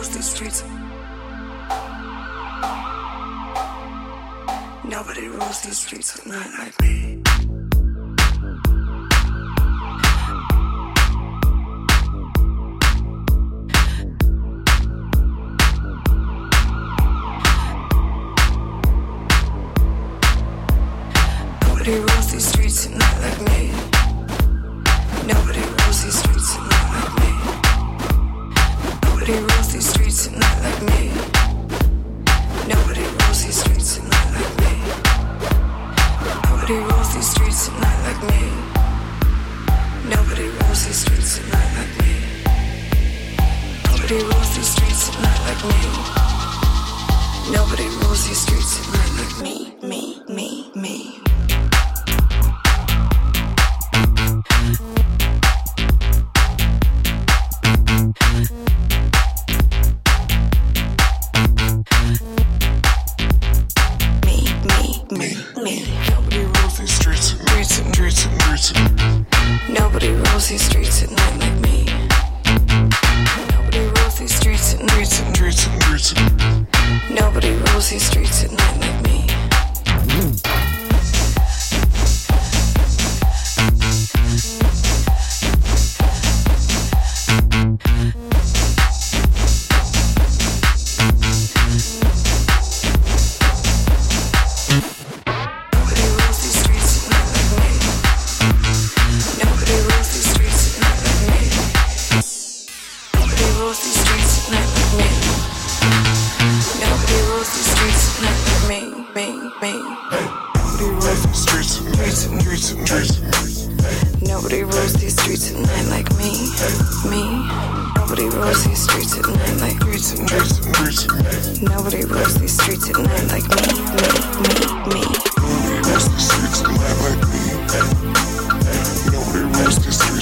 rules these streets. Nobody rules the streets at night like me. Nobody rules the streets at night like me. at night like roots of me. Nobody rules these streets at night like me, me, me, me. Nobody rules these streets at night like me. Nobody rules these streets.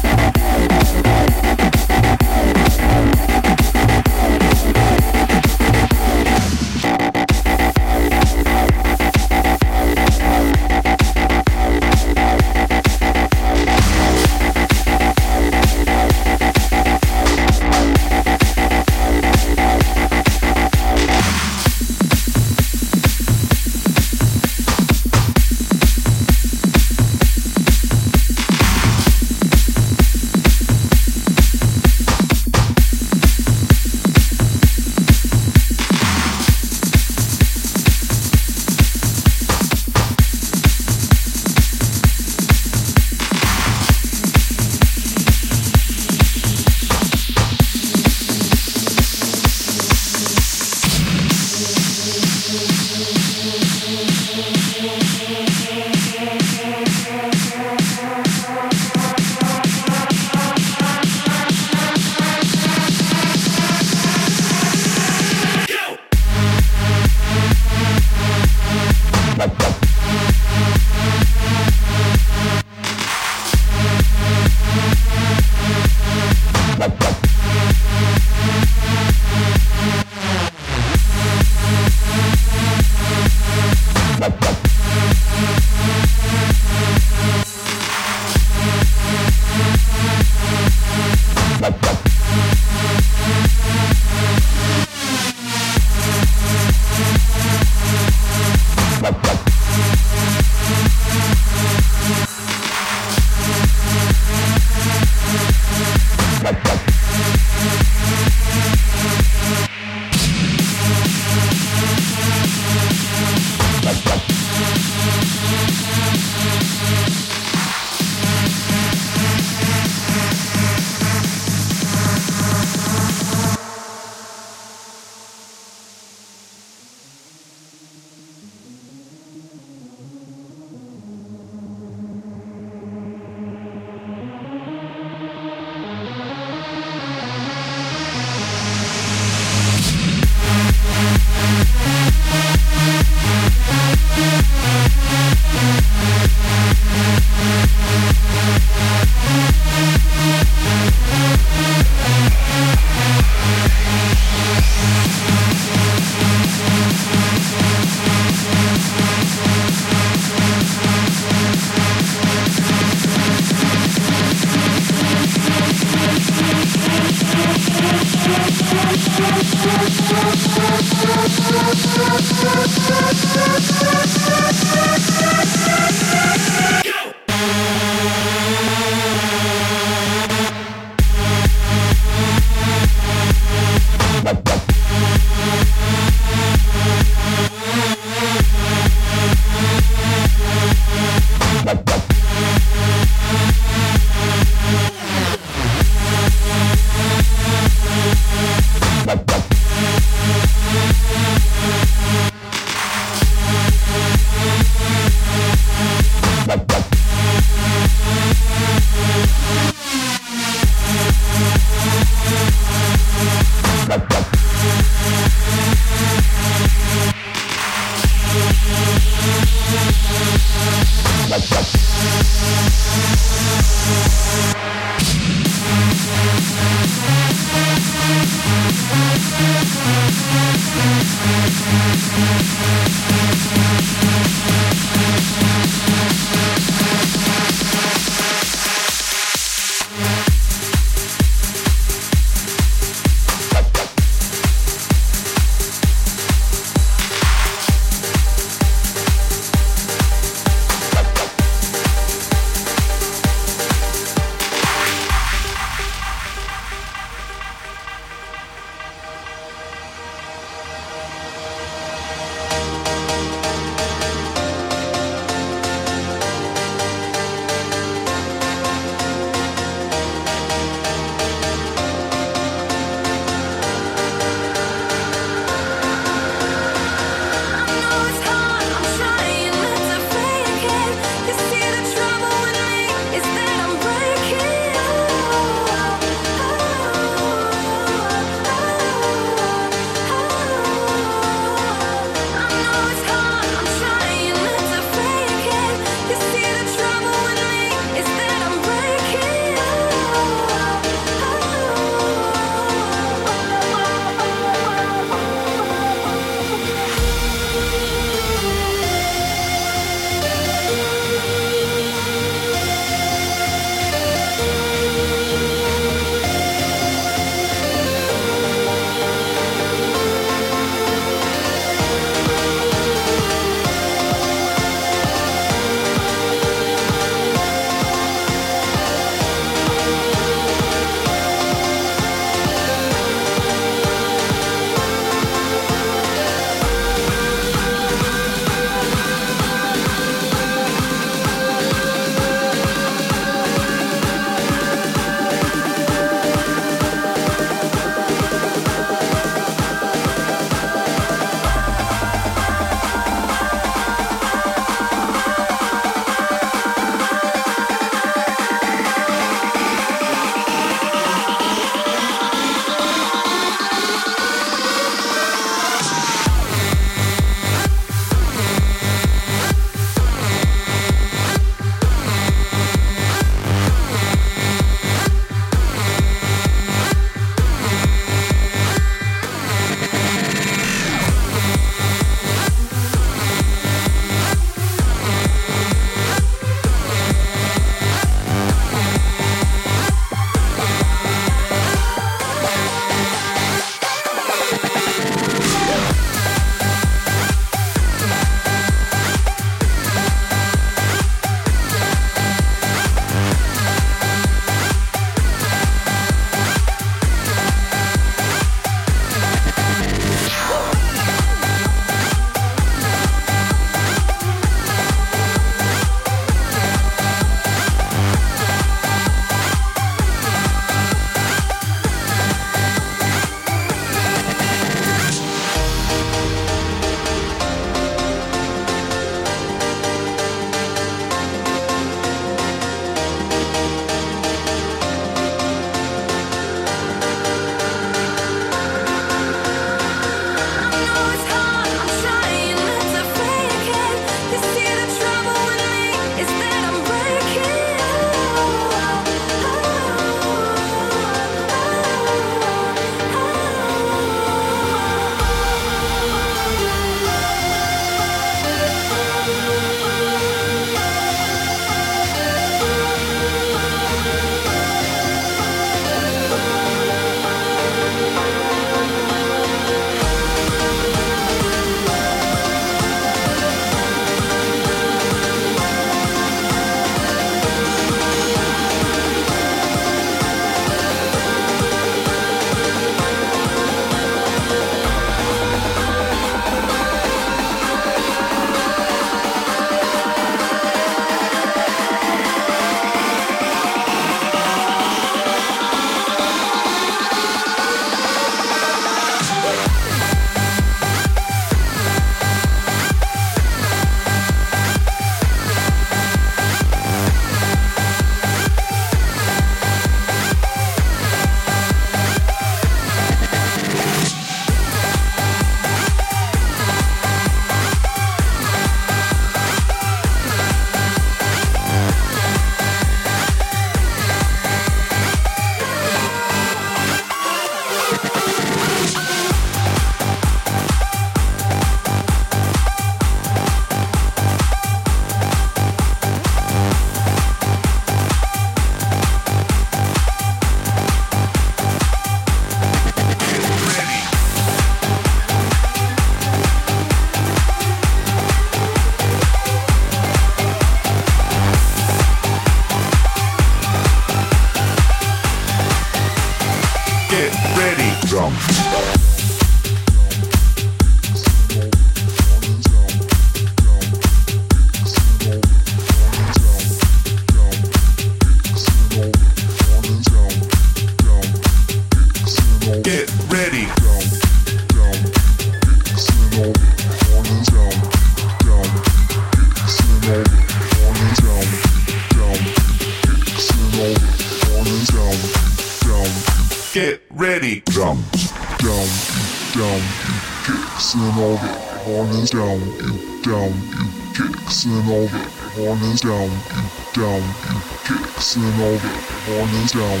Down,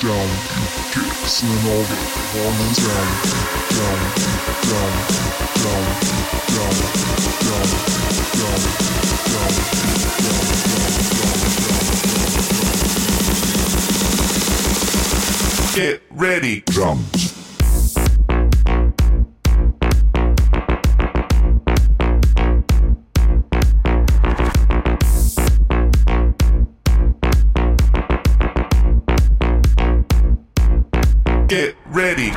down, kicks and all the horns down, down, down, down, down, down, down, down, down, down. Get ready, drums. Ready.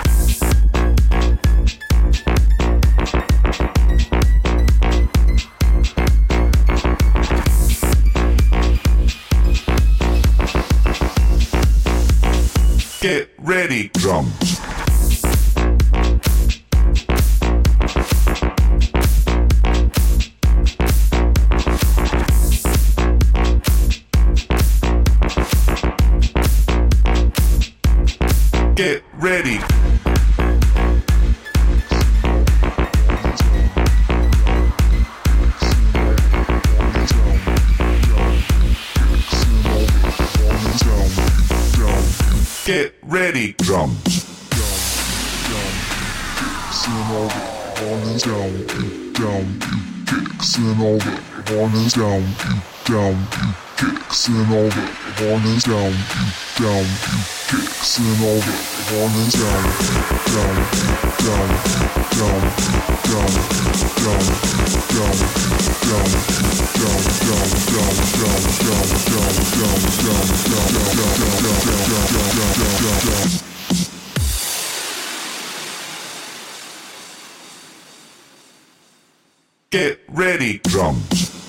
Get ready, drums. Kicks and all the horns down, down, kicks and all the horns down, down, down, down, down, down, down, down, down, down, down, down, down, down, down, down, down, down, down. Get ready, drums.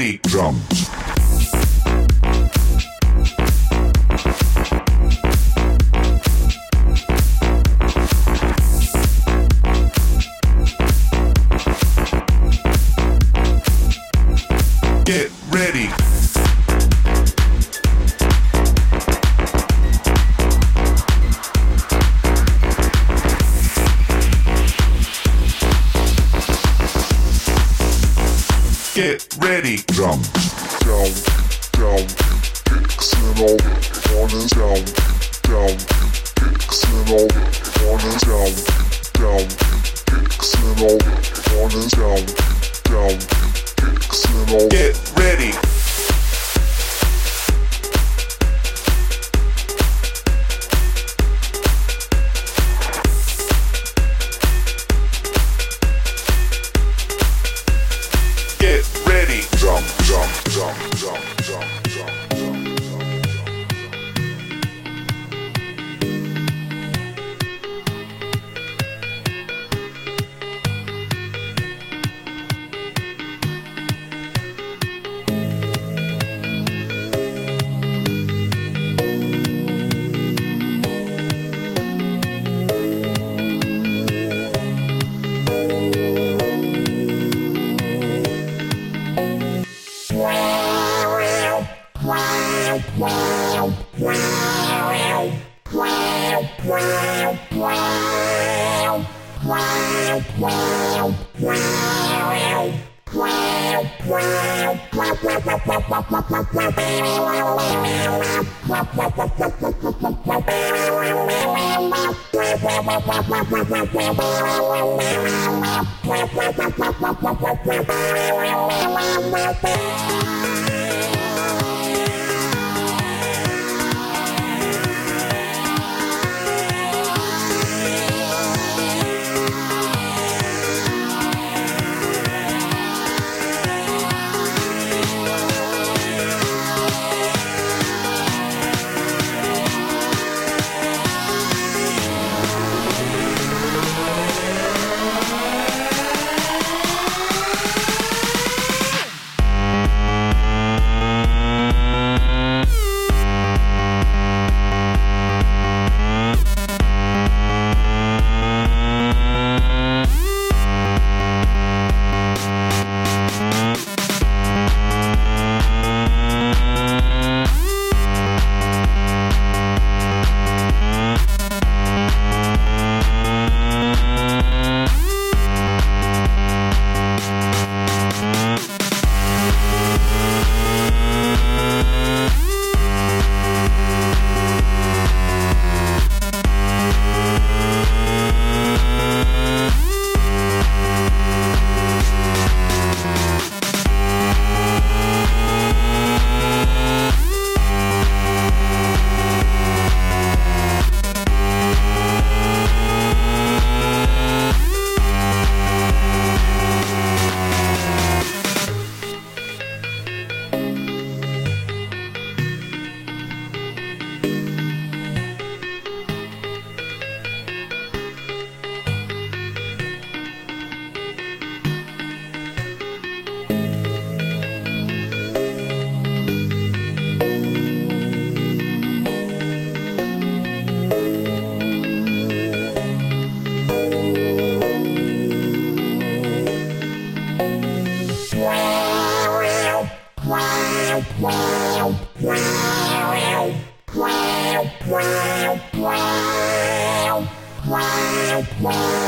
Ready, drums. Wow.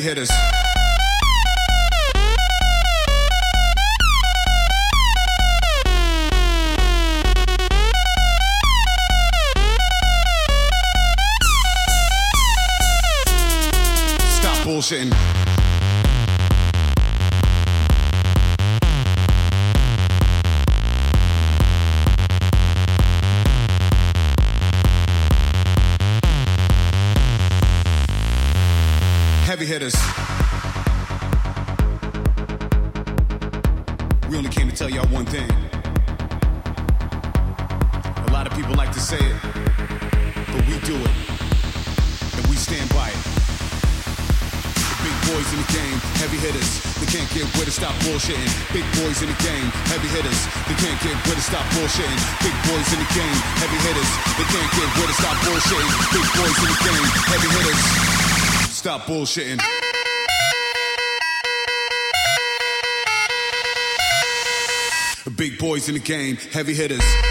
Heavy hitters. Bullshitting. Boys in the game, heavy hitters. They can't get where to stop bullshitting. Big boys in the game, heavy hitters. They can't get where to stop bullshitting. Big boys in the game, heavy hitters. Stop bullshitting. Big boys in the game, heavy hitters.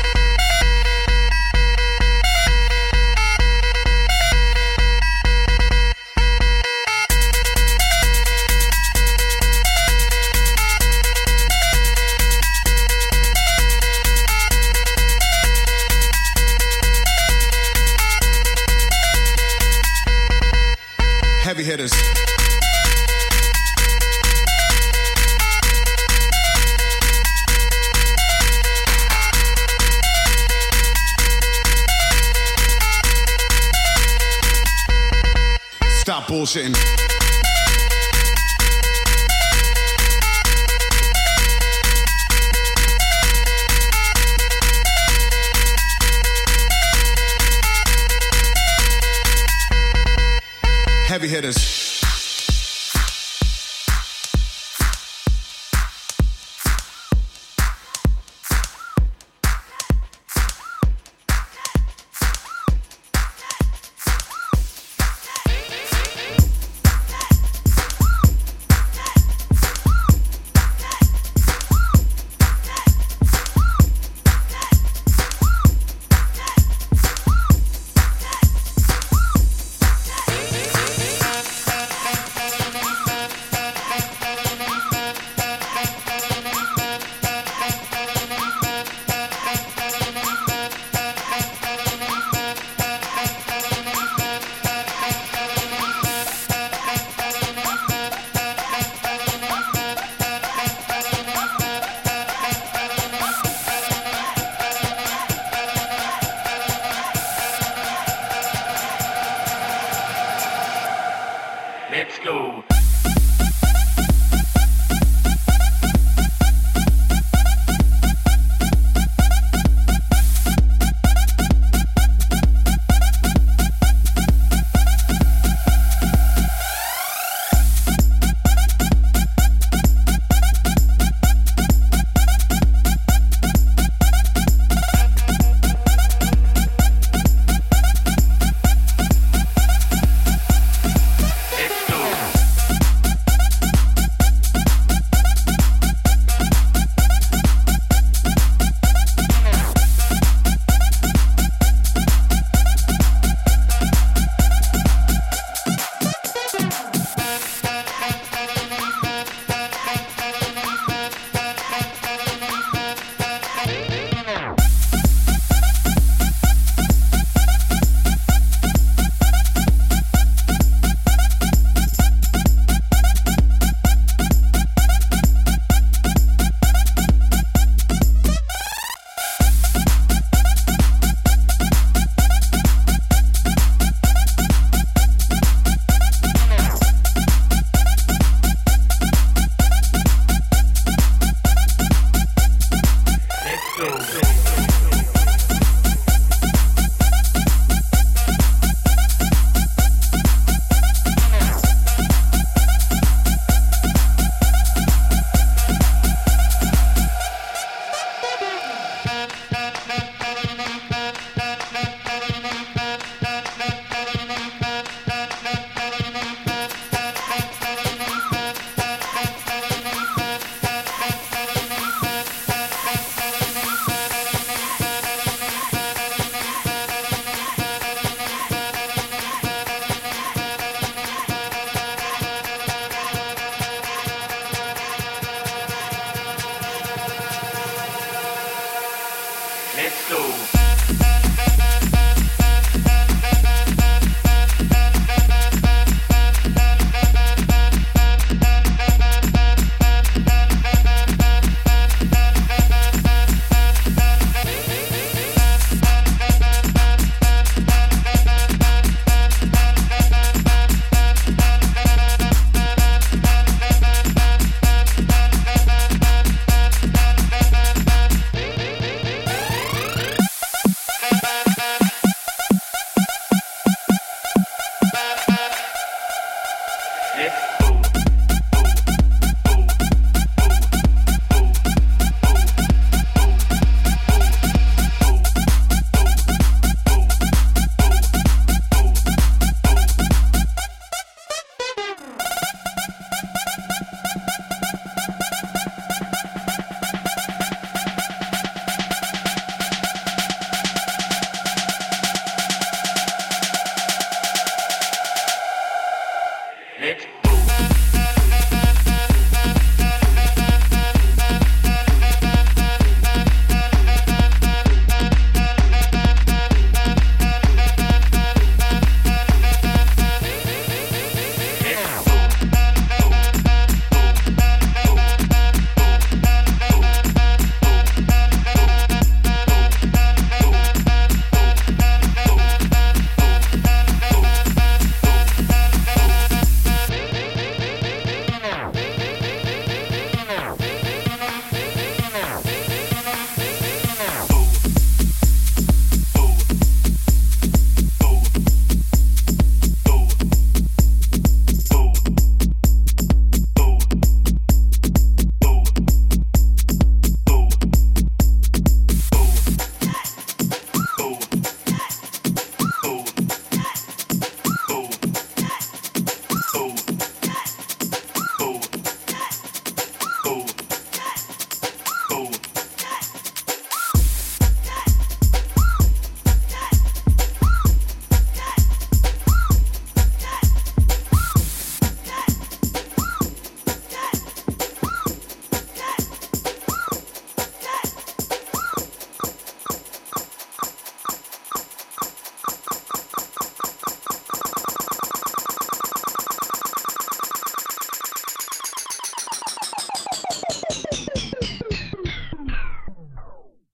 Heavy hitters.